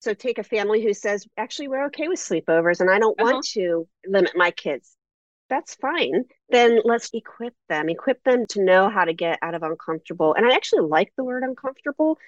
So take a family who says, actually, we're okay with sleepovers and I don't uh-huh. want to limit my kids. That's fine. Then let's equip them, equip them to know how to get out of uncomfortable. And I actually like the word uncomfortable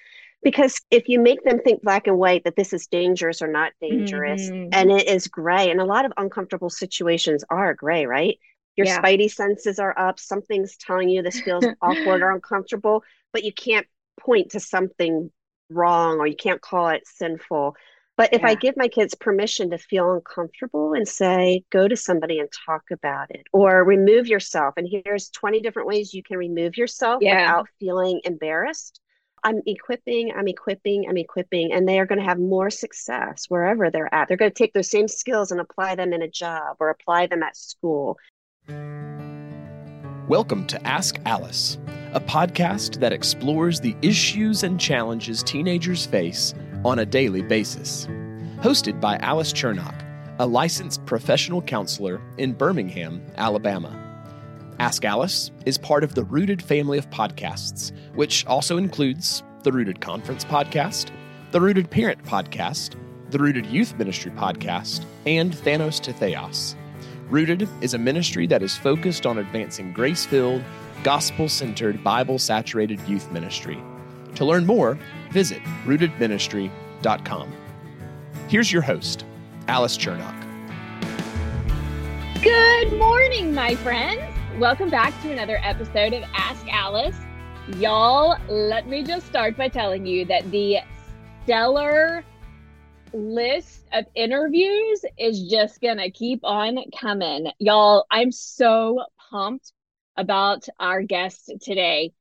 because if you make them think black and white that this is dangerous or not dangerous, mm-hmm. and it is gray, and a lot of uncomfortable situations are gray, right? Your yeah. spidey senses are up, something's telling you this feels awkward or uncomfortable, but you can't point to something wrong or you can't call it sinful. But if yeah. I give my kids permission to feel uncomfortable and say, go to somebody and talk about it, or remove yourself, and here's 20 different ways you can remove yourself yeah. without feeling embarrassed. I'm equipping, I'm equipping, I'm equipping, and they are going to have more success wherever they're at. They're going to take those same skills and apply them in a job or apply them at school. Welcome to Ask Alice a podcast that explores the issues and challenges teenagers face on a daily basis. Hosted by Alice Chernock, a licensed professional counselor in Birmingham, Alabama. Ask Alice is part of the Rooted family of podcasts, which also includes the Rooted Conference podcast, the Rooted Parent podcast, the Rooted Youth Ministry podcast, and Thanos to Theos. Rooted is a ministry that is focused on advancing grace filled, gospel centered, Bible saturated youth ministry. To learn more, visit rootedministry.com. Here's your host, Alice Chernock. Good morning, my friends. Welcome back to another episode of Ask Alice. Y'all, let me just start by telling you that the stellar list of interviews is just to keep on coming. Y'all, I'm so pumped about our guest today.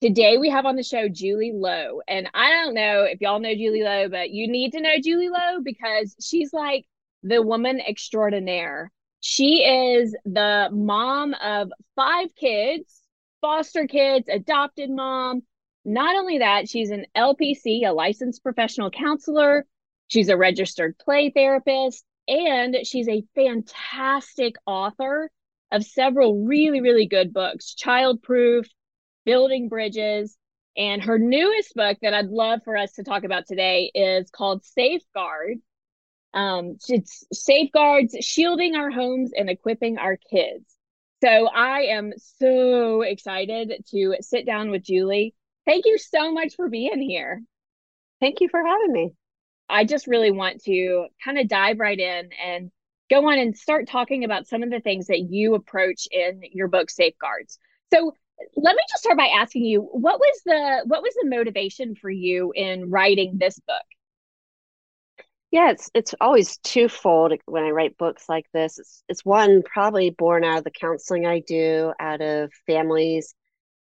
Today we have on the show Julie Lowe. And I don't know if y'all know Julie Lowe, but you need to know Julie Lowe because she's like the woman extraordinaire. She is the mom of five kids, foster kids, adopted mom. Not only that, she's an LPC, a licensed professional counselor. She's a registered play therapist, and she's a fantastic author of several really, really good books Childproof, Building Bridges. And her newest book that I'd love for us to talk about today is called Safeguard. Um, it's safeguards shielding our homes and equipping our kids. So I am so excited to sit down with Julie. Thank you so much for being here. Thank you for having me. I just really want to kind of dive right in and go on and start talking about some of the things that you approach in your book safeguards. So let me just start by asking you what was the what was the motivation for you in writing this book? Yeah it's it's always twofold when i write books like this. It's it's one probably born out of the counseling i do out of families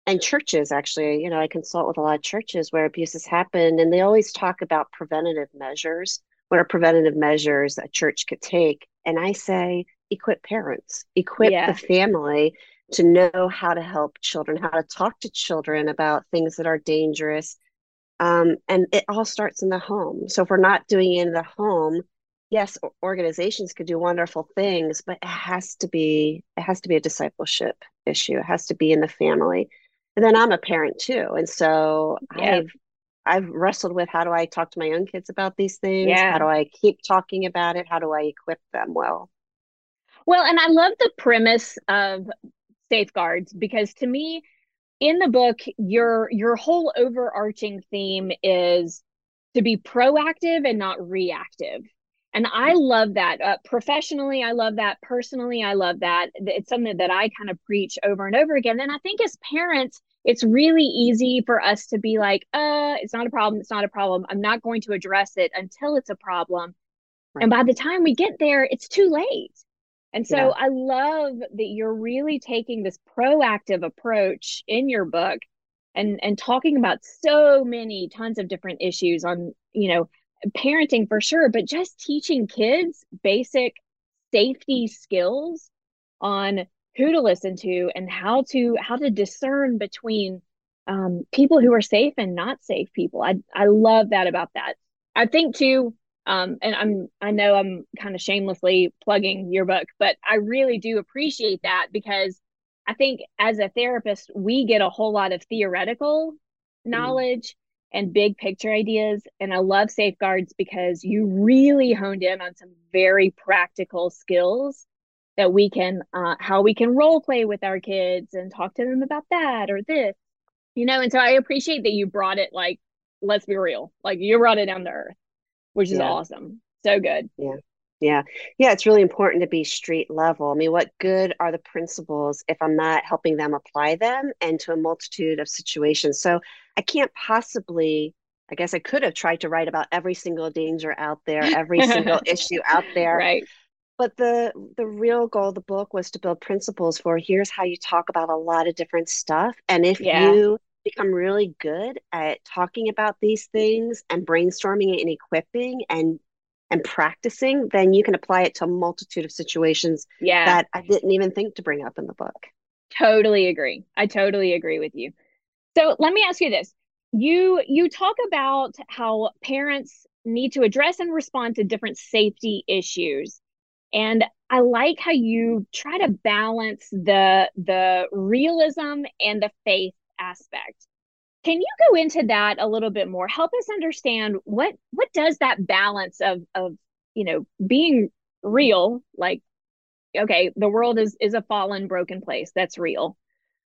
and churches actually. You know i consult with a lot of churches where abuses happen and they always talk about preventative measures what are preventative measures a church could take and I say, equip parents, equip yeah. the family to know how to help children, how to talk to children about things that are dangerous. Um, and it all starts in the home. So if we're not doing it in the home, yes, organizations could do wonderful things, but it has to be it has to be a discipleship issue. It has to be in the family. And then I'm a parent too, and so yeah. I've I've wrestled with how do I talk to my young kids about these things? Yeah. How do I keep talking about it? How do I equip them well? Well, and I love the premise of safeguards because to me, in the book, your your whole overarching theme is to be proactive and not reactive. And I love that. Uh, professionally, I love that. Personally, I love that. It's something that I kind of preach over and over again. And I think as parents, it's really easy for us to be like, uh, it's not a problem. It's not a problem. I'm not going to address it until it's a problem. Right. And by the time we get there, it's too late. And so yeah. I love that you're really taking this proactive approach in your book and and talking about so many tons of different issues on, you know, parenting for sure, but just teaching kids basic safety skills on who to listen to and how to how to discern between um, people who are safe and not safe people. I I love that about that. I think too, um, and I'm I know I'm kind of shamelessly plugging your book, but I really do appreciate that because I think as a therapist we get a whole lot of theoretical mm-hmm. knowledge and big picture ideas. And I love safeguards because you really honed in on some very practical skills that we can, uh, how we can role play with our kids and talk to them about that or this, you know. And so I appreciate that you brought it like, let's be real, like you brought it down to earth, which is yeah. awesome. So good. Yeah. Yeah. Yeah. It's really important to be street level. I mean, what good are the principles if I'm not helping them apply them and to a multitude of situations? So I can't possibly, I guess I could have tried to write about every single danger out there, every single issue out there. Right. But the the real goal of the book was to build principles for here's how you talk about a lot of different stuff. And if yeah. you become really good at talking about these things and brainstorming and equipping and and practicing, then you can apply it to a multitude of situations yeah. that I didn't even think to bring up in the book. Totally agree. I totally agree with you. So let me ask you this. You you talk about how parents need to address and respond to different safety issues. And I like how you try to balance the the realism and the faith aspect. Can you go into that a little bit more? Help us understand what what does that balance of of you know being real, like okay, the world is is a fallen, broken place. That's real.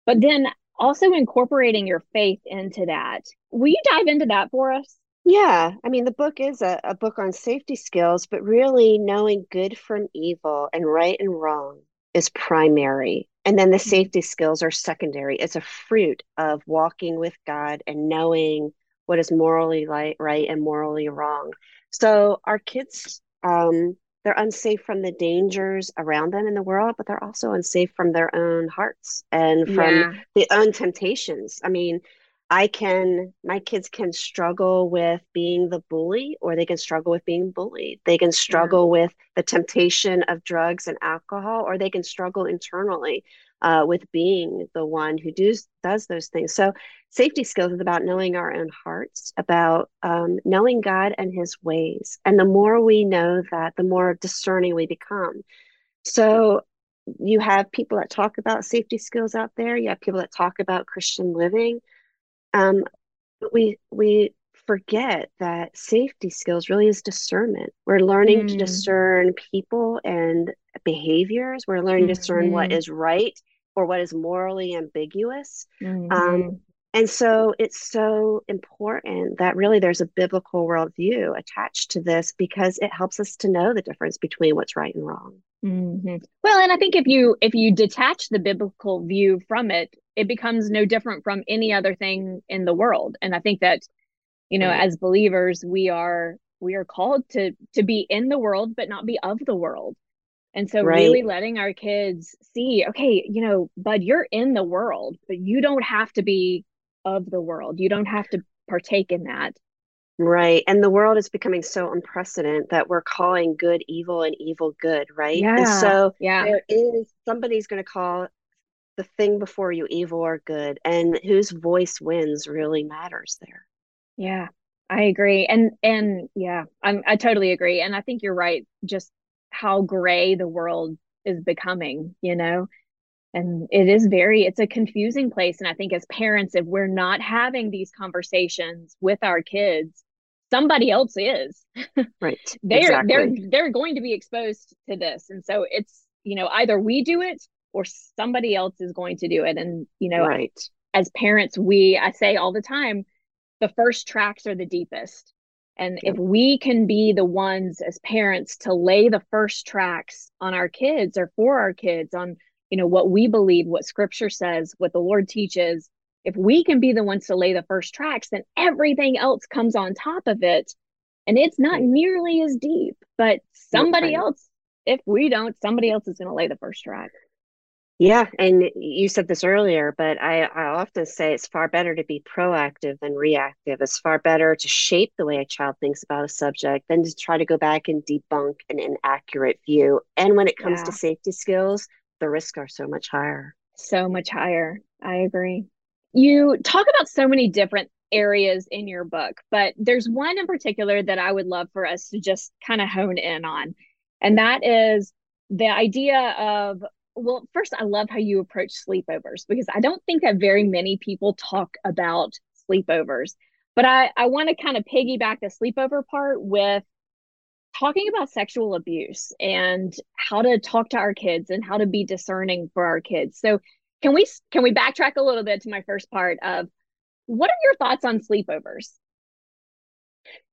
But then also incorporating your faith into that. Will you dive into that for us? Yeah, I mean, the book is a, a book on safety skills, but really knowing good from evil and right and wrong is primary. And then the mm-hmm. safety skills are secondary. It's a fruit of walking with God and knowing what is morally right, right and morally wrong. So our kids, um, they're unsafe from the dangers around them in the world, but they're also unsafe from their own hearts and from yeah. the own temptations. I mean, I can, my kids can struggle with being the bully, or they can struggle with being bullied. They can struggle yeah. with the temptation of drugs and alcohol, or they can struggle internally uh, with being the one who does does those things. So, safety skills is about knowing our own hearts, about um, knowing God and His ways. And the more we know that, the more discerning we become. So, you have people that talk about safety skills out there. You have people that talk about Christian living um, but we we forget that safety skills really is discernment. We're learning mm. to discern people and behaviors. We're learning mm-hmm. to discern what mm-hmm. right or what is morally ambiguous. Mm-hmm. Um, and so it's so important that really there's a biblical worldview attached to this because it helps us to know the difference between what's right and wrong. Mm-hmm. Well, and I think if you if you detach the biblical view from it, it becomes no different from any other thing in the world. And I think that, you know, as believers, we are we are called to to be in the world but not be of the world. And so right. really letting our kids see, okay, you know, bud, you're in the world, but you don't have to be of the world. You don't have to partake in that. Right. And the world is becoming so unprecedented that we're calling good evil and evil good, right? Yeah. And so yeah. there is somebody's going to call the thing before you evil or good and whose voice wins really matters there. Yeah. I agree. And and yeah, I'm I totally agree. And I think you're right just how gray the world is becoming, you know and it is very it's a confusing place and i think as parents if we're not having these conversations with our kids somebody else is. Right they're exactly. they're they're going to be exposed to this and so it's you know either we do it or somebody else is going to do it and you know right. as parents we i say all the time the first tracks are the deepest. And if we can be the ones as parents to lay the first tracks on our kids or for our kids on you know what we believe what scripture says what the lord teaches. If we can be the ones to lay the first tracks then everything else comes on top of it. And it's not nearly as deep but somebody else if we don't somebody else is going to lay the first track. Yeah and you said this earlier but I, I often say it's far better to be proactive than reactive. It's far better to shape the way a child thinks about a subject than to try to go back and debunk an inaccurate view. And when it comes yeah. to safety skills the risks are so much higher. So much higher. I agree. You talk about so many different areas in your book, but there's one in particular that I would love for us to just kind of hone in on. And that is the idea of, well, first, I love how you approach sleepovers because I don't think that very many people talk about sleepovers. But I, I want to kind of piggyback the sleepover part with talking about sexual abuse and how to talk to our kids and how to be discerning for our kids. So can we can we backtrack a little bit to my first part of what are your thoughts on sleepovers?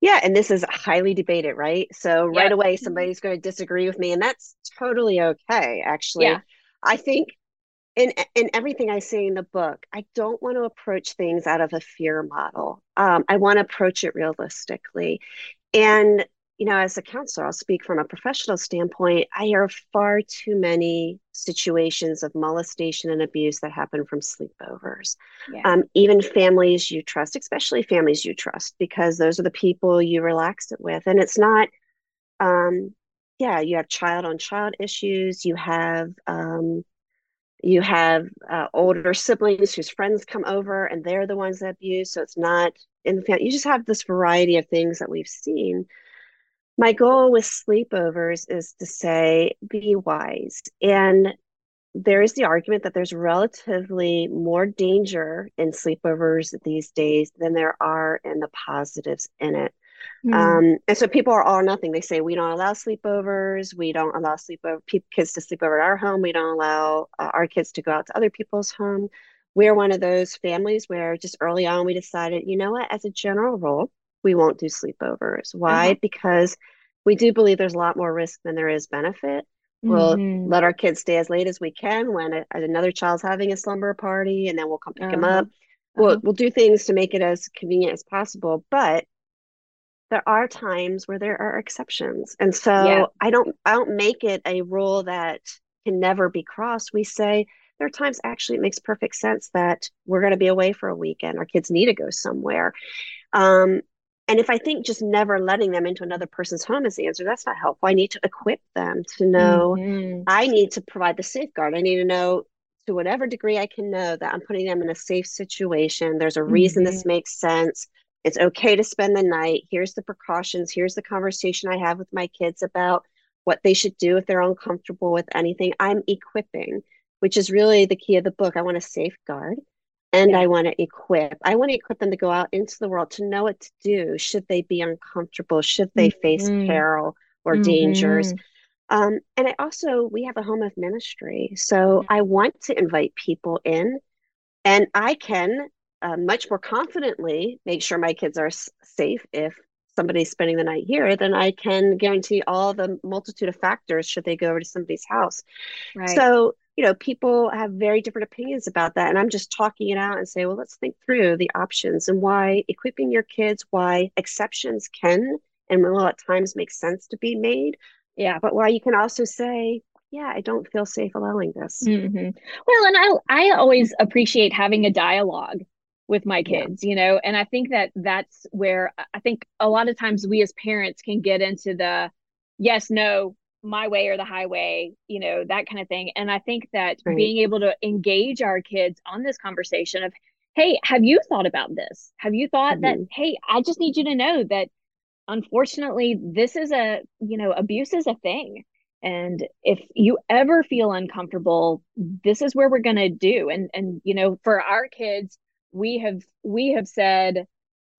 Yeah, and this is highly debated, right? So right away somebody's going to disagree with me and that's totally okay actually. Yeah. I think in in everything I say in the book, I don't want to approach things out of a fear model. Um, I want to approach it realistically. And you know, as a counselor, I'll speak from a professional standpoint. I hear far too many situations of molestation and abuse that happen from sleepovers. Yeah. Um, even families you trust, especially families you trust, because those are the people you relaxed it with. And it's not, um, yeah, you have child on child issues. You have, um, you have uh, older siblings whose friends come over and they're the ones that abuse. So it's not in the family. You just have this variety of things that we've seen my goal with sleepovers is to say be wise. And there is the argument that there's relatively more danger in sleepovers these days than there are in the positives in it. Mm. um, and so people are all or nothing. They say we don't allow sleepovers. We don't allow sleepover kids to sleep over at our home. We don't allow uh, our kids to go out to other people's home. We're one of those families where just early on we decided you know what? As a general rule we won't do sleepovers. Why? Uh-huh. Because we do believe there's a lot more risk than there is benefit. We'll mm-hmm. let our kids stay as late as we can when a, another child's having a slumber party, and then we'll come pick uh-huh. them up. We'll uh-huh. we'll do things to make it as convenient as possible, but there are times where there are exceptions, and so yeah. I don't I don't make it a rule that can never be crossed. We say there are times actually it makes perfect sense that we're going to be away for a weekend. Our kids need to go somewhere. Um, and if I think just never letting them into another person's home is the answer, that's not helpful. I need to equip them to know mm-hmm. I need to provide the safeguard. I need to know to whatever degree I can know that I'm putting them in a safe situation. There's a reason mm-hmm. this makes sense. It's okay to spend the night. Here's the precautions. Here's the conversation I have with my kids about what they should do if they're uncomfortable with anything. I'm equipping, which is really the key of the book. I want to safeguard and. I want to equip. I want to equip them to go out into the world to know what to do should they be uncomfortable, should they mm-hmm. face peril or mm-hmm. dangers. Um, and I also, we have a home of ministry. So I want to invite people in, and I can uh, much more confidently make sure my kids are s- safe if somebody's spending the night here than I can guarantee all the multitude of factors should they go over to somebody's house. Right. So you know, people have very different opinions about that. And I'm just talking it out and say, well, let's think through the options and why equipping your kids, why exceptions can and will at times make sense to be made. Yeah. But why you can also say, yeah, I don't feel safe allowing this. Mm-hmm. Well, and I, I always appreciate having a dialogue with my kids, yeah. you know, and I think that that's where I think a lot of times we as parents can get into the yes, no, my way or the highway, you know, that kind of thing. And I think that right. being able to engage our kids on this conversation of, hey, have you thought about this? Have you thought mm-hmm. that, hey, I just need you to know that unfortunately, this is a, you know, abuse is a thing. And if you ever feel uncomfortable, this is where we're going to do. And, and, you know, for our kids, we have, we have said,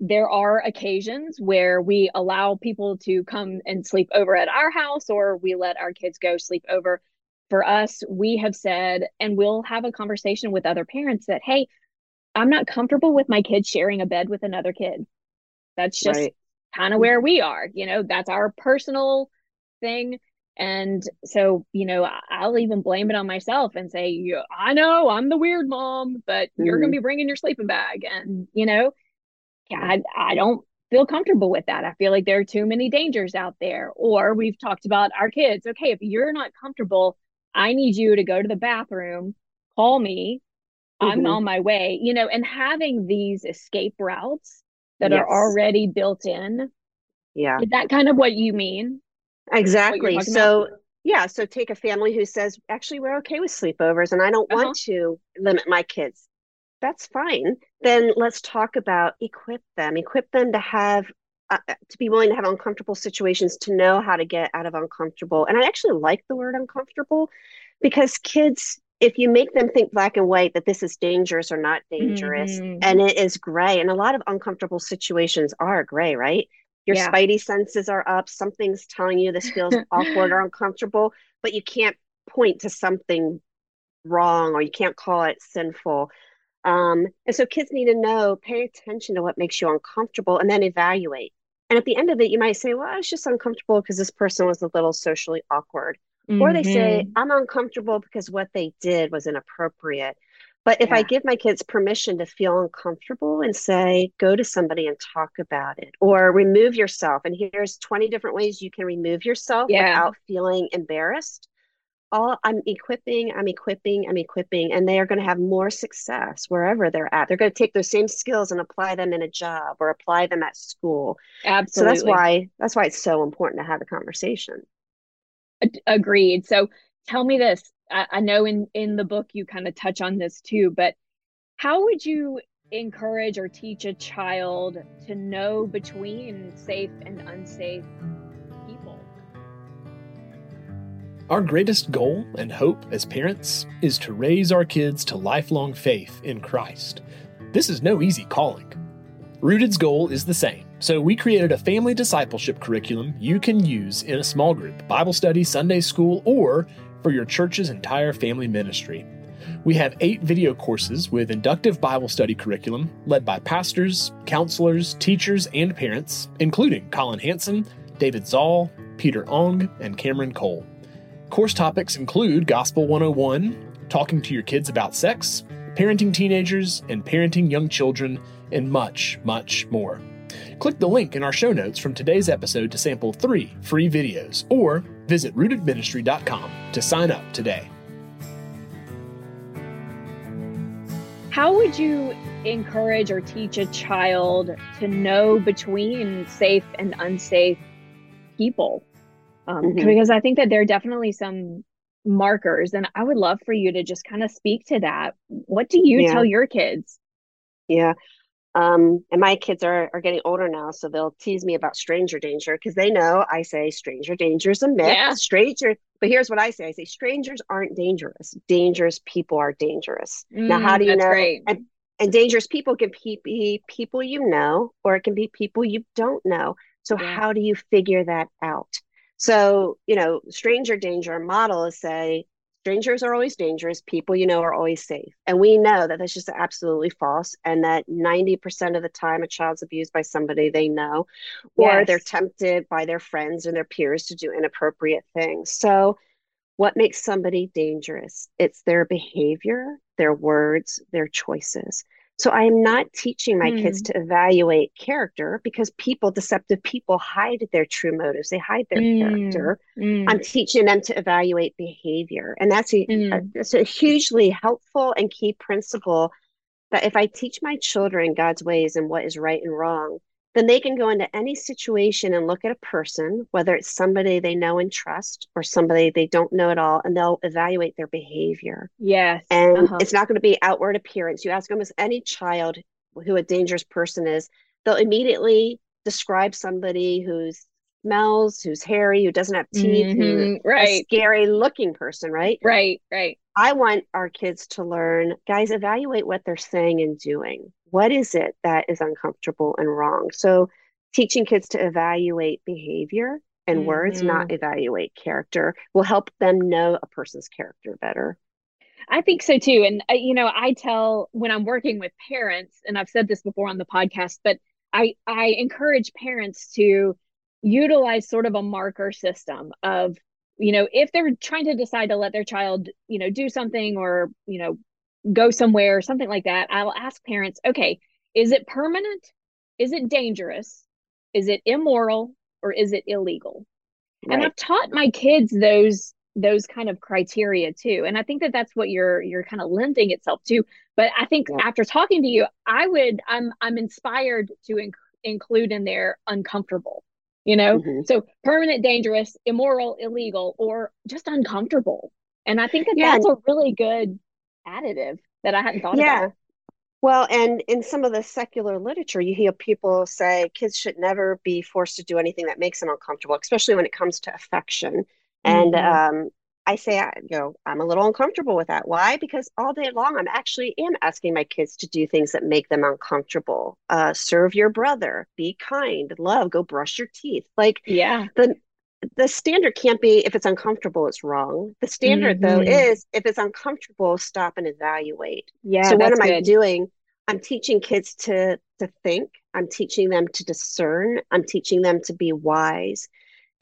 there are occasions where we allow people to come and sleep over at our house or we let our kids go sleep over. For us, we have said, and we'll have a conversation with other parents that, hey, I'm not comfortable with my kids sharing a bed with another kid. That's just right. kind of where we are. You know, that's our personal thing. And so, you know, I'll even blame it on myself and say, I know I'm the weird mom, but mm. you're going to be bringing your sleeping bag. And, you know, I, I don't feel comfortable with that. I feel like there are too many dangers out there. Or we've talked about our kids. Okay, if you're not comfortable, I need you to go to the bathroom, call me. Mm-hmm. I'm on my way, you know, and having these escape routes that yes. are already built in. Yeah. Is that kind of what you mean? Exactly. So, about? yeah. So take a family who says, actually, we're okay with sleepovers and I don't uh-huh. want to limit my kids that's fine. Then let's talk about equip them, equip them to have uh, uh, to be willing to have uncomfortable situations, to know how to get out of uncomfortable. And I actually like the word uncomfortable because kids if you make them think black and white that this is dangerous or not dangerous, mm-hmm. and it is gray, and a lot of uncomfortable situations are gray, right? Your yeah. spidey senses are up, something's telling you this feels awkward or uncomfortable, but you can't point to something wrong or you can't call it sinful. Um, and so kids need to know, pay attention to what makes you uncomfortable and then evaluate. And at the end of it, you might say, well, I was just uncomfortable because this person was a little socially awkward. Mm-hmm. Or they say, mm-hmm. I'm uncomfortable because what they did was inappropriate. But if yeah. I give my kids permission to feel uncomfortable and say, go to somebody and talk about it, or remove yourself, and here's 20 different ways you can remove yourself yeah. without feeling embarrassed, all I'm equipping, I'm equipping, I'm equipping, and they are going to have more success wherever they're at. They're going to take those same skills and apply them in a job or apply them at school. Absolutely. So that's why that's why it's so important to have a conversation. Agreed. So tell me this. I, I know in in the book you kind of touch on this too, but how would you encourage or teach a child to know between safe and unsafe Our greatest goal and hope as parents is to raise our kids to lifelong faith in Christ. This is no easy calling. Rooted's goal is the same, so we created a family discipleship curriculum you can use in a small group, Bible study, Sunday school, or for your church's entire family ministry. We have eight video courses with inductive Bible study curriculum led by pastors, counselors, teachers, and parents, including Colin Hansen, David Zoll, Peter Ong, and Cameron Cole. Course topics include Gospel 101, talking to your kids about sex, parenting teenagers, and parenting young children, and much, much more. Click the link in our show notes from today's episode to sample three free videos, or visit rootedministry.com to sign up today. How would you encourage or teach a child to know between safe and unsafe people? Um, mm-hmm. because I think that there are definitely some markers, and I would love for you to just kind of speak to that. What do you yeah. tell your kids? Yeah. Um, and my kids are, are getting older now, so they'll tease me about stranger danger because they know I say stranger danger is a myth. Yeah. Stranger, but here's what I say: I say strangers aren't dangerous. Dangerous people are dangerous. Mm, now, how do you know? And, and dangerous people can be people you know, or it can be people you don't know. So, yeah. how do you figure that out? So, you know, stranger danger model is say strangers are always dangerous, people you know are always safe. And we know that that's just absolutely false and that 90% of the time a child's abused by somebody they know or yes. they're tempted by their friends and their peers to do inappropriate things. So, what makes somebody dangerous? It's their behavior, their words, their choices. So I am not teaching my mm. kids hmm. to evaluate character because people, deceptive people, hide their true motives. They hide their mm. character. Mm. I'm teaching them to evaluate behavior. And that's a, a, hmm. that's a hugely helpful and key principle that if I teach my children God's ways and what is right and wrong, then they can go into any situation and look at a person, whether it's somebody they know and trust or somebody they don't know at all, and they'll evaluate their behavior. Yes. And uh-huh. it's not going to be outward appearance. You ask almost any child who a dangerous person is, they'll immediately describe somebody who's smells, who's hairy, who doesn't have teeth, mm-hmm. who right. scary looking person, right? Right, right. I want our kids to learn, guys, evaluate what they're saying and doing. What is it that is uncomfortable and wrong? So teaching kids to evaluate behavior and mm-hmm. words, not evaluate character, will help them know a person's character better. I think so too. And, uh, you know, I tell when I'm working with parents, and I've said this before on the podcast, but I, I encourage parents to utilize sort of a marker system of you know if they're trying to decide to let their child you know do something or you know go somewhere or something like that i'll ask parents okay is it permanent is it dangerous is it immoral or is it illegal right. and i've taught my kids those those kind of criteria too and i think that that's what you're you're kind of lending itself to but i think yeah. after talking to you i would i'm i'm inspired to inc- include in there uncomfortable you know mm-hmm. so permanent dangerous immoral illegal or just uncomfortable and i think that yeah. that's a really good additive that i hadn't thought yeah. about well and in some of the secular literature you hear people say kids should never be forced to do anything that makes them uncomfortable especially when it comes to affection and mm-hmm. um, I say, I, you know, I'm a little uncomfortable with that. Why? Because all day long, I'm actually am asking my kids to do things that make them uncomfortable. Uh, serve your brother, be kind, love, go brush your teeth. Like, yeah, the the standard can't be if it's uncomfortable, it's wrong. The standard mm-hmm. though is if it's uncomfortable, stop and evaluate. Yeah. So what am good. I doing? I'm teaching kids to to think. I'm teaching them to discern. I'm teaching them to be wise.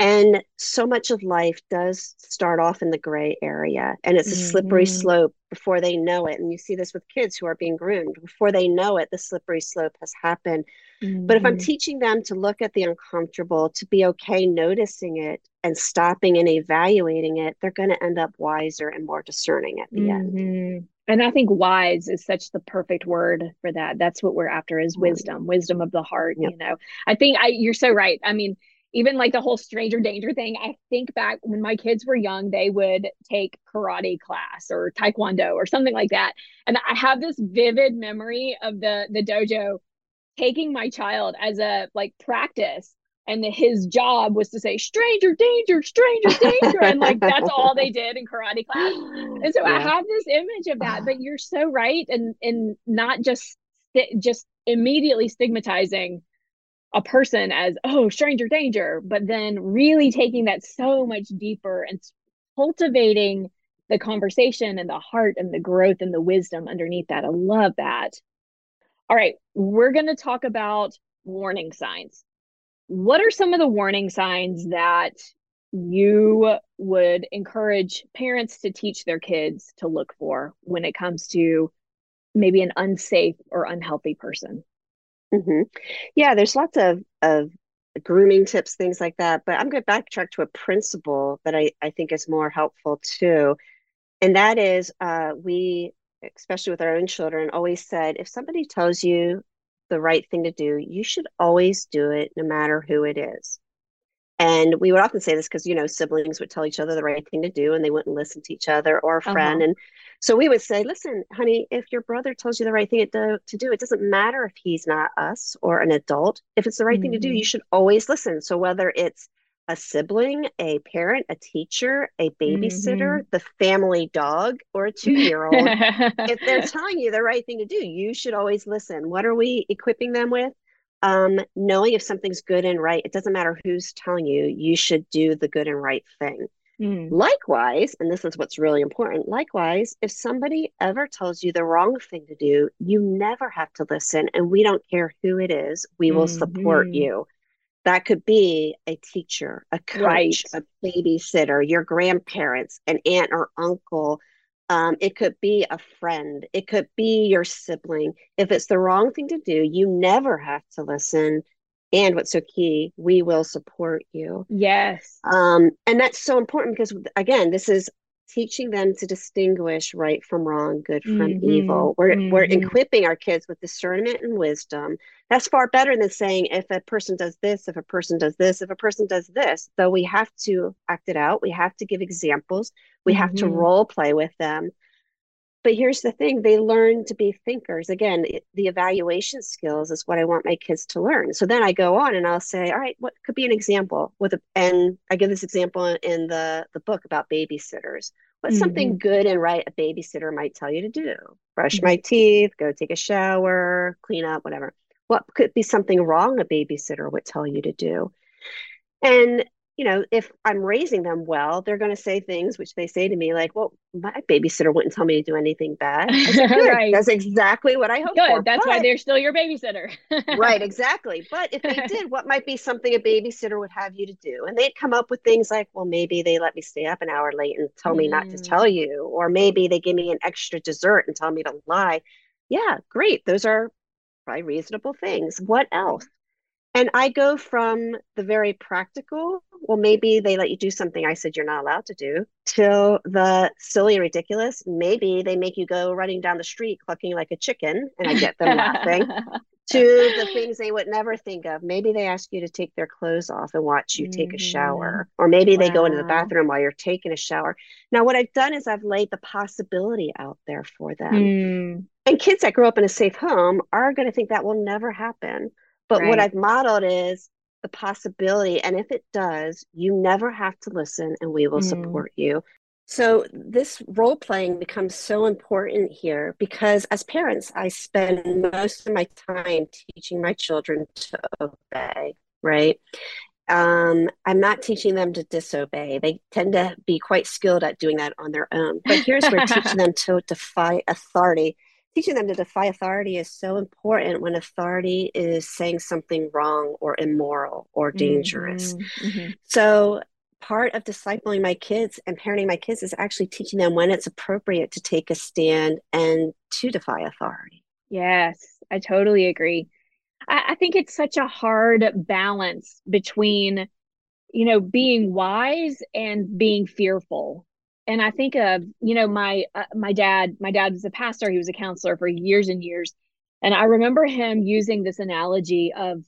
And so much of life does start off in the gray area and it's a mm-hmm. slippery slope before they know it. And you see this with kids who are being groomed. Before they know it, the slippery slope has happened. Mm-hmm. But if I'm mm-hmm. teaching them to look at the uncomfortable, to be okay noticing it and stopping and evaluating it, they're going to end up wiser and more discerning at the mm-hmm. end. And I think wise is such the perfect word for that. That's what we're after is mm-hmm. wisdom, wisdom of the heart, yep. you know. I think I you're so right. I mean, even like the whole stranger danger thing i think back when my kids were young they would take karate class or taekwondo or something like that and i have this vivid memory of the the dojo taking my child as a like practice and the, his job was to say stranger danger stranger danger and like that's all they did in karate class and so yeah. i have this image of that but you're so right and and not just just immediately stigmatizing a person as oh stranger danger but then really taking that so much deeper and cultivating the conversation and the heart and the growth and the wisdom underneath that. I love that. All right we're going to talk about warning signs. What are some of the warning signs that you would encourage parents to teach their kids to look for when it comes to maybe an unsafe or unhealthy person Mm-hmm. Yeah, there's lots of of grooming tips, things like that. But I'm going to backtrack to a principle that I, I think is more helpful too. And that is, uh, we, especially with our own children, always said if somebody tells you the right thing to do, you should always do it no matter who it is. And we would often say this because, you know, siblings would tell each other the right thing to do and they wouldn't listen to each other or a friend. Uh-huh. And so we would say, listen, honey, if your brother tells you the right thing to, to do, it doesn't matter if he's not us or an adult. If it's the right mm-hmm. thing to do, you mm-hmm. should always listen. So whether it's a sibling, a parent, a teacher, a babysitter, mm-hmm. the family dog, or a two year old, if they're telling you the right thing to do, you should always listen. What are we equipping them with? Um, knowing if something's good and right, it doesn't matter who's telling you, you should do the good and right thing. Mm. Likewise, and this is what's really important, likewise, if somebody ever tells you the wrong thing to do, you never have to listen. And we don't care who it is, we mm-hmm. will support mm-hmm. you. That could be a teacher, a coach, right. a babysitter, your grandparents, an aunt or uncle, um, it could be a friend. It could be your sibling. If it's the wrong thing to do, you never have to listen. And what's so key, we will support you. Yes. Um, and that's so important because, again, this is teaching them to distinguish right from wrong, good from mm-hmm. evil. We're, mm-hmm. we're equipping our kids with discernment and wisdom. That's far better than saying if a person does this, if a person does this, if a person does this. Though we have to act it out, we have to give examples, we mm-hmm. have to mm-hmm. role play with them. But here's the thing they learn to be thinkers. Again, the evaluation skills is what I want my kids to learn. So then I go on and I'll say, all right, what could be an example with a, and I give this example in the, the book about babysitters. What's mm-hmm. something good and right a babysitter might tell you to do? Brush mm-hmm. my teeth, go take a shower, clean up, whatever. What could be something wrong a babysitter would tell you to do? And you know, if I'm raising them well, they're going to say things which they say to me like, "Well, my babysitter wouldn't tell me to do anything bad." Said, right. That's exactly what I hope Good. for. That's but, why they're still your babysitter. right, exactly. But if they did, what might be something a babysitter would have you to do? And they'd come up with things like, "Well, maybe they let me stay up an hour late and tell mm. me not to mm. tell you, or maybe they give me an extra dessert and tell me to lie." Yeah, great. Those are probably reasonable things. What else? And I go from the very practical, well, maybe they let you do something I said you're not allowed to do, till the silly and ridiculous. Maybe they make you go running down the street clucking like a chicken, and I get them laughing, to the things they would never think of. Maybe they ask you to take their clothes off and watch you mm-hmm. take a shower, mm-hmm. or maybe wow. they go into the bathroom while you're taking a shower. Now, what I've done is I've laid the possibility out there for them. Mm. And kids that grow up in a safe home are going to think that will never happen. But right. what I've modeled is the possibility. And if it does, you never have to listen and we will mm. support you. So, this role playing becomes so important here because as parents, I spend most of my time teaching my children to obey, right? Um, I'm not teaching them to disobey. They tend to be quite skilled at doing that on their own. But here's where teaching them to defy authority. Teaching them to defy authority is so important when authority is saying something wrong or immoral or dangerous. Mm-hmm. Mm-hmm. So part of discipling my kids and parenting my kids is actually teaching them when it's appropriate to take a stand and to defy authority. Yes, I totally agree. I, I think it's such a hard balance between, you know, being wise and being fearful. And I think of, you know, my uh, my dad. My dad was a pastor. He was a counselor for years and years, and I remember him using this analogy of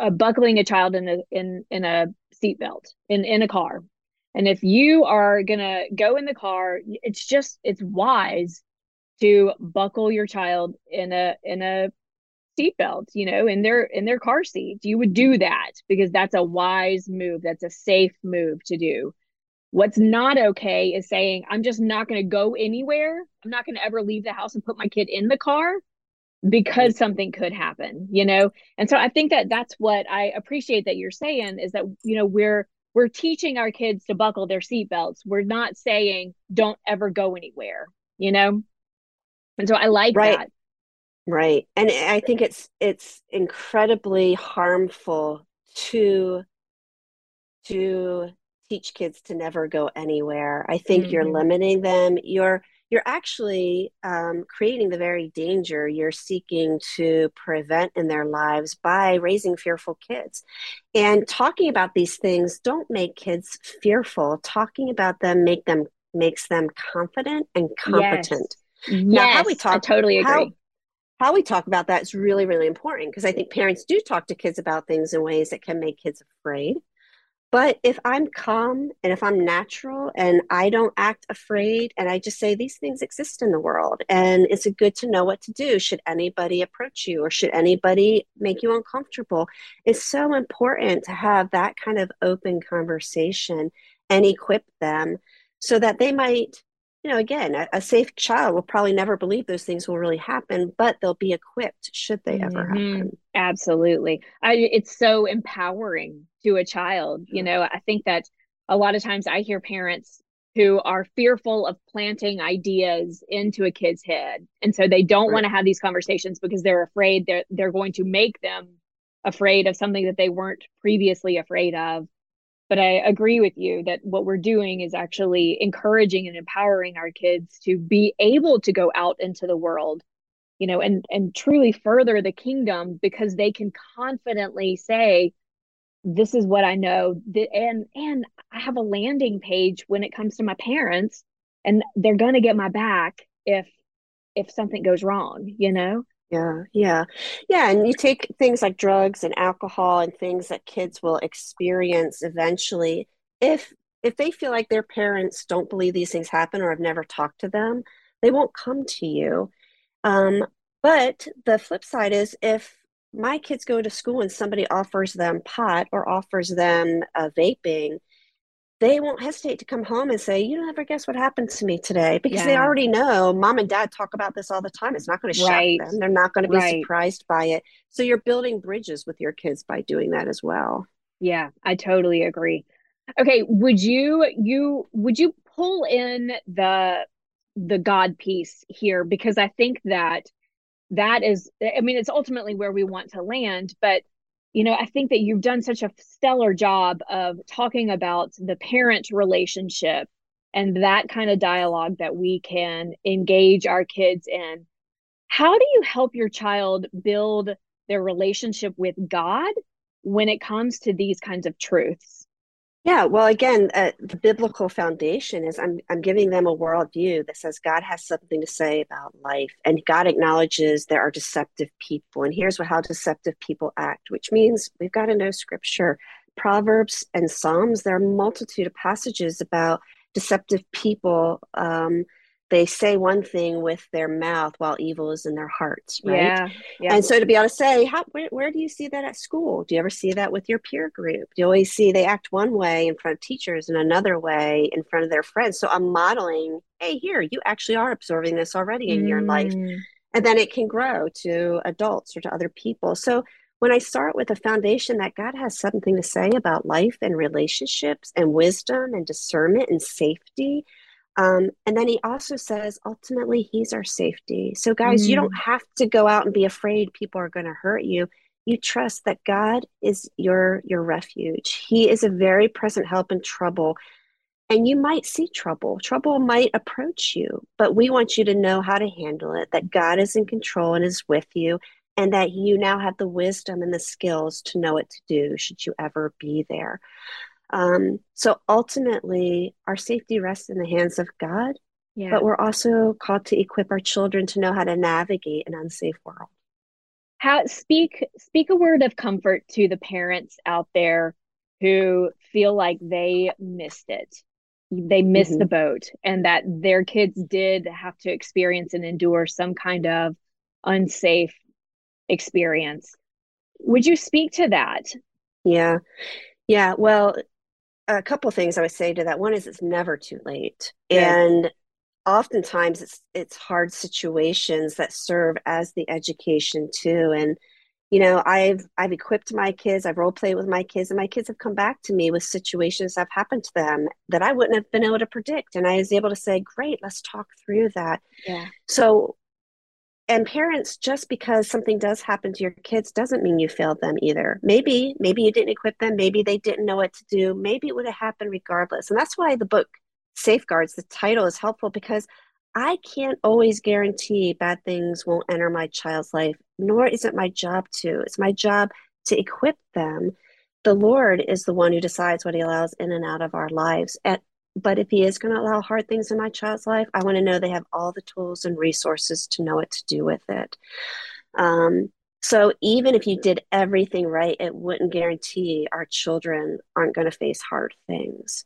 uh, buckling a child in a in in a seatbelt in in a car. And if you are to go in the car, it's just it's wise to buckle your child in a in a seatbelt, you know, in their in their car seat. You would do that because that's a wise move. That's a safe move to do. What's not okay is saying, I'm just not going to go anywhere. I'm not going to ever leave the house and put my kid in the car because something could happen you know? And so i think that that's what i appreciate that you're saying is that you know we're we're teaching our kids to buckle their seatbelts. We're not saying don't ever go anywhere you know? And so i like right. that. Right. And i think it's it's incredibly harmful to to teach kids to never go anywhere i think mm-hmm. you're limiting them you're you're actually um, creating the very danger you're seeking to prevent in their lives by raising fearful kids. And talking about these things don't make kids fearful. Talking about them make them makes them confident and competent. Yes, now, yes how we talk, I totally agree. How, how we talk about that is really, really important because I think parents do talk to kids about things in ways that can make kids afraid. But if I'm calm and if I'm natural and I don't act afraid and I just say these things exist in the world and it's good to know what to do should anybody approach you or should anybody make you uncomfortable, it's so important to have that kind of open conversation and equip them so that they might you know, again, a, a, safe child will probably never believe those things will really happen, but they'll be equipped should they ever mm-hmm. happen. Absolutely. I, it's so empowering to a child. You know, I think that a lot of times I hear parents who are fearful of planting ideas into a kid's head. And so they don't right. want to have these conversations because they're afraid they're, they're going to make them afraid of something that they weren't previously afraid of but I agree with you that what we're doing is actually encouraging and empowering our kids to be able to go out into the world, you know, and and truly further the kingdom because they can confidently say, "This is what I know," and and I have a landing page when it comes to my parents, and they're going to get my back if if something goes wrong, you know. Yeah, yeah. Yeah, and you take things like drugs and alcohol and things that kids will experience eventually if if they feel like their parents don't believe these things happen or have never talked to them, they won't come to you. Um, but the flip side is if my kids go to school and somebody offers them pot or offers them uh, vaping, they won't hesitate to come home and say, "You never guess what happened to me today," because yeah. they already know mom and dad talk about this all the time. It's not going to shock right. them. They're not going to be right. surprised by it. So you're building bridges with your kids by doing that as well. Yeah, I totally agree. Okay, would you you would you pull in the the God piece here because I think that that is I mean it's ultimately where we want to land, but you know, I think that you've done such a stellar job of talking about the parent relationship and that kind of dialogue that we can engage our kids in. How do you help your child build their relationship with God when it comes to these kinds of truths? Yeah, well, again, uh, the biblical foundation is I'm, I'm giving them a worldview that says God has something to say about life, and God acknowledges there are deceptive people. And here's how deceptive people act, which means we've got to know scripture. Proverbs and Psalms, there are a multitude of passages about deceptive people um, they say one thing with their mouth while evil is in their hearts right yeah, yeah. and so to be able to say how where, where do you see that at school do you ever see that with your peer group do you always see they act one way in front of teachers and another way in front of their friends so i'm modeling hey here you actually are absorbing this already in mm. your life mm. and then it can grow to adults or to other people so when I start with a foundation that God has something to say about life and relationships and wisdom and discernment and safety, um, and then he also says, ultimately, he's our safety. So, guys, mm. you don't mm. have to go out and be afraid people are going to hurt you. You trust that God is your your refuge. He is a very present help in trouble. And you might see trouble. Trouble might approach you, but we want you to know how to handle it, that God is in control and is with you, and that you now have the wisdom and the skills to know what to do should you ever be there. Um, so ultimately, our safety rests in the hands of God, yeah. but we're also called to equip our children to know how to navigate an unsafe world. How speak speak a word of comfort to the parents out there who feel like they missed it. They missed mm-hmm. the boat and that their kids did have to experience and endure some kind of unsafe experience. Would you speak to that? Yeah. Yeah. Well, a couple things I would say to that. One is it's never too late. Yeah. And oftentimes it's it's hard situations that serve as the education too. And you know, I've I've equipped my kids, I've role played with my kids, and my kids have come back to me with situations that have happened to them that I wouldn't have been able to predict. And I was able to say, Great, let's talk through that. Yeah. So and parents just because something does happen to your kids doesn't mean you failed them either. Maybe maybe you didn't equip them. Maybe they didn't know what to do. Maybe it would have happened regardless. And that's why the book safeguards the title is helpful because i can't always guarantee bad things won't enter my child's life nor is it my job to. It's my job to equip them. The lord is the one who decides what he allows in and out of our lives. At but if he is going to allow hard things in my child's life, I want to know they have all the tools and resources to know what to do with it. Um, so even if you did everything right, it wouldn't guarantee our children aren't going to face hard things.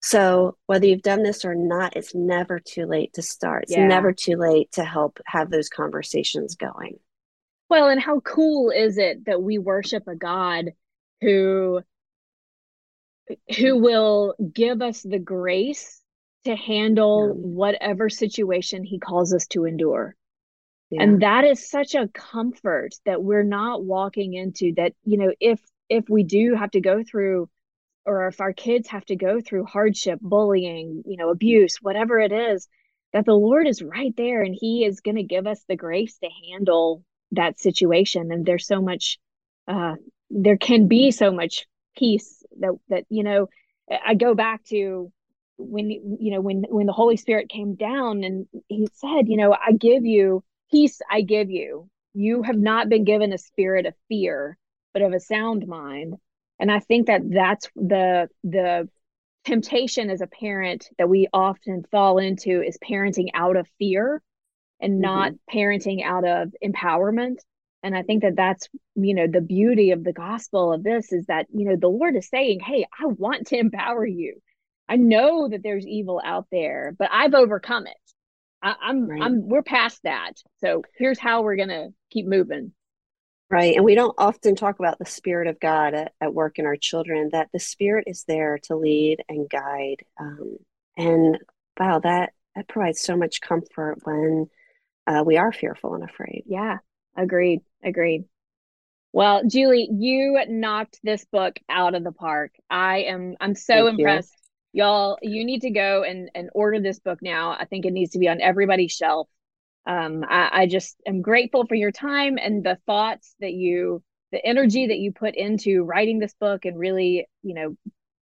So whether you've done this or not, it's never too late to start. It's yeah. never too late to help have those conversations going. Well, and how cool is it that we worship a God who who will give us the grace to handle yeah. whatever situation he calls us to endure. Yeah. And that is such a comfort that we're not walking into that, you know, if if we do have to go through or if our kids have to go through hardship, bullying, you know, abuse, whatever it is, that the Lord is right there and he is going to give us the grace to handle that situation and there's so much uh there can be so much peace that that you know i go back to when you know when when the holy spirit came down and he said you know i give you peace i give you. You have not been given a spirit of fear but of a sound mind. And i think that that's the the temptation as a parent that we often fall into is parenting out of fear and not mm-hmm. parenting out of empowerment and i think that that's you know the beauty of the gospel of this is that you know the lord is saying hey i want to empower you. I know that there's evil out there but i've overcome it. I, am right. i'm we're past that. So here's how we're gonna keep moving. Right. And we don't often talk about the spirit of god at, at work in our children that the spirit is there to lead and guide um, and wow that that provides so much comfort when uh, we are fearful and afraid. Yeah agreed agreed. Well julie you knocked this book out of the park. I am i'm so Thank impressed. You. y'all you need to go and and order this book now. I think it needs to be on everybody's shelf. Um I, I just am grateful for your time and the thoughts that you the energy that you put into writing this book and really you know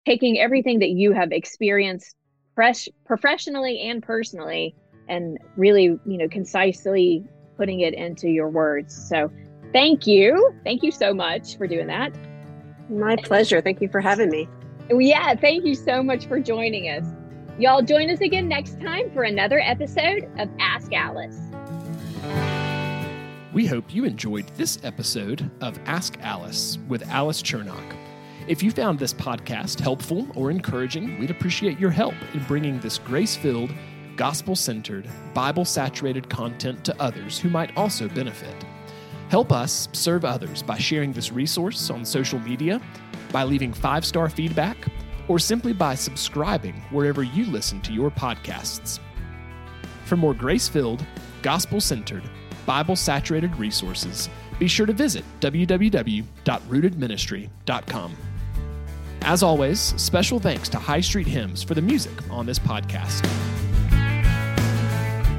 taking everything that you have experienced fresh professionally and personally and really you know concisely putting it into your words. So thank you. Thank you so much for doing that. My pleasure. Thank you for having me. Yeah, thank you so much for joining us. Y'all join us again next time for another episode of Ask Alice. We hope you enjoyed this episode of Ask Alice with Alice Churnock. If you found this podcast helpful or encouraging, we'd appreciate your help in bringing this grace filled, gospel centered, Bible saturated content to others who might also benefit. Help us serve others by sharing this resource on social media, by leaving five star feedback, or simply by subscribing wherever you listen to your podcasts. For more grace filled, gospel centered, Bible saturated resources, be sure to visit www.rootedministry.com. As always, special thanks to High Street Hymns for the music on this podcast.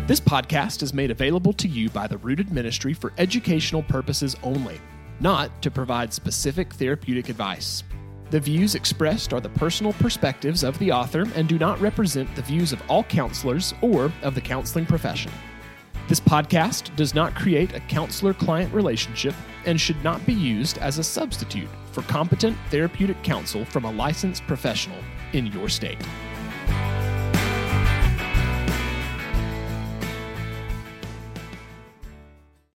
This podcast is made available to you by the Rooted Ministry for educational purposes only, not to provide specific therapeutic advice. The views expressed are the personal perspectives of the author and do not represent the views of all counselors or of the counseling profession. This podcast does not create a counselor client relationship and should not be used as a substitute for competent therapeutic counsel from a licensed professional in your state.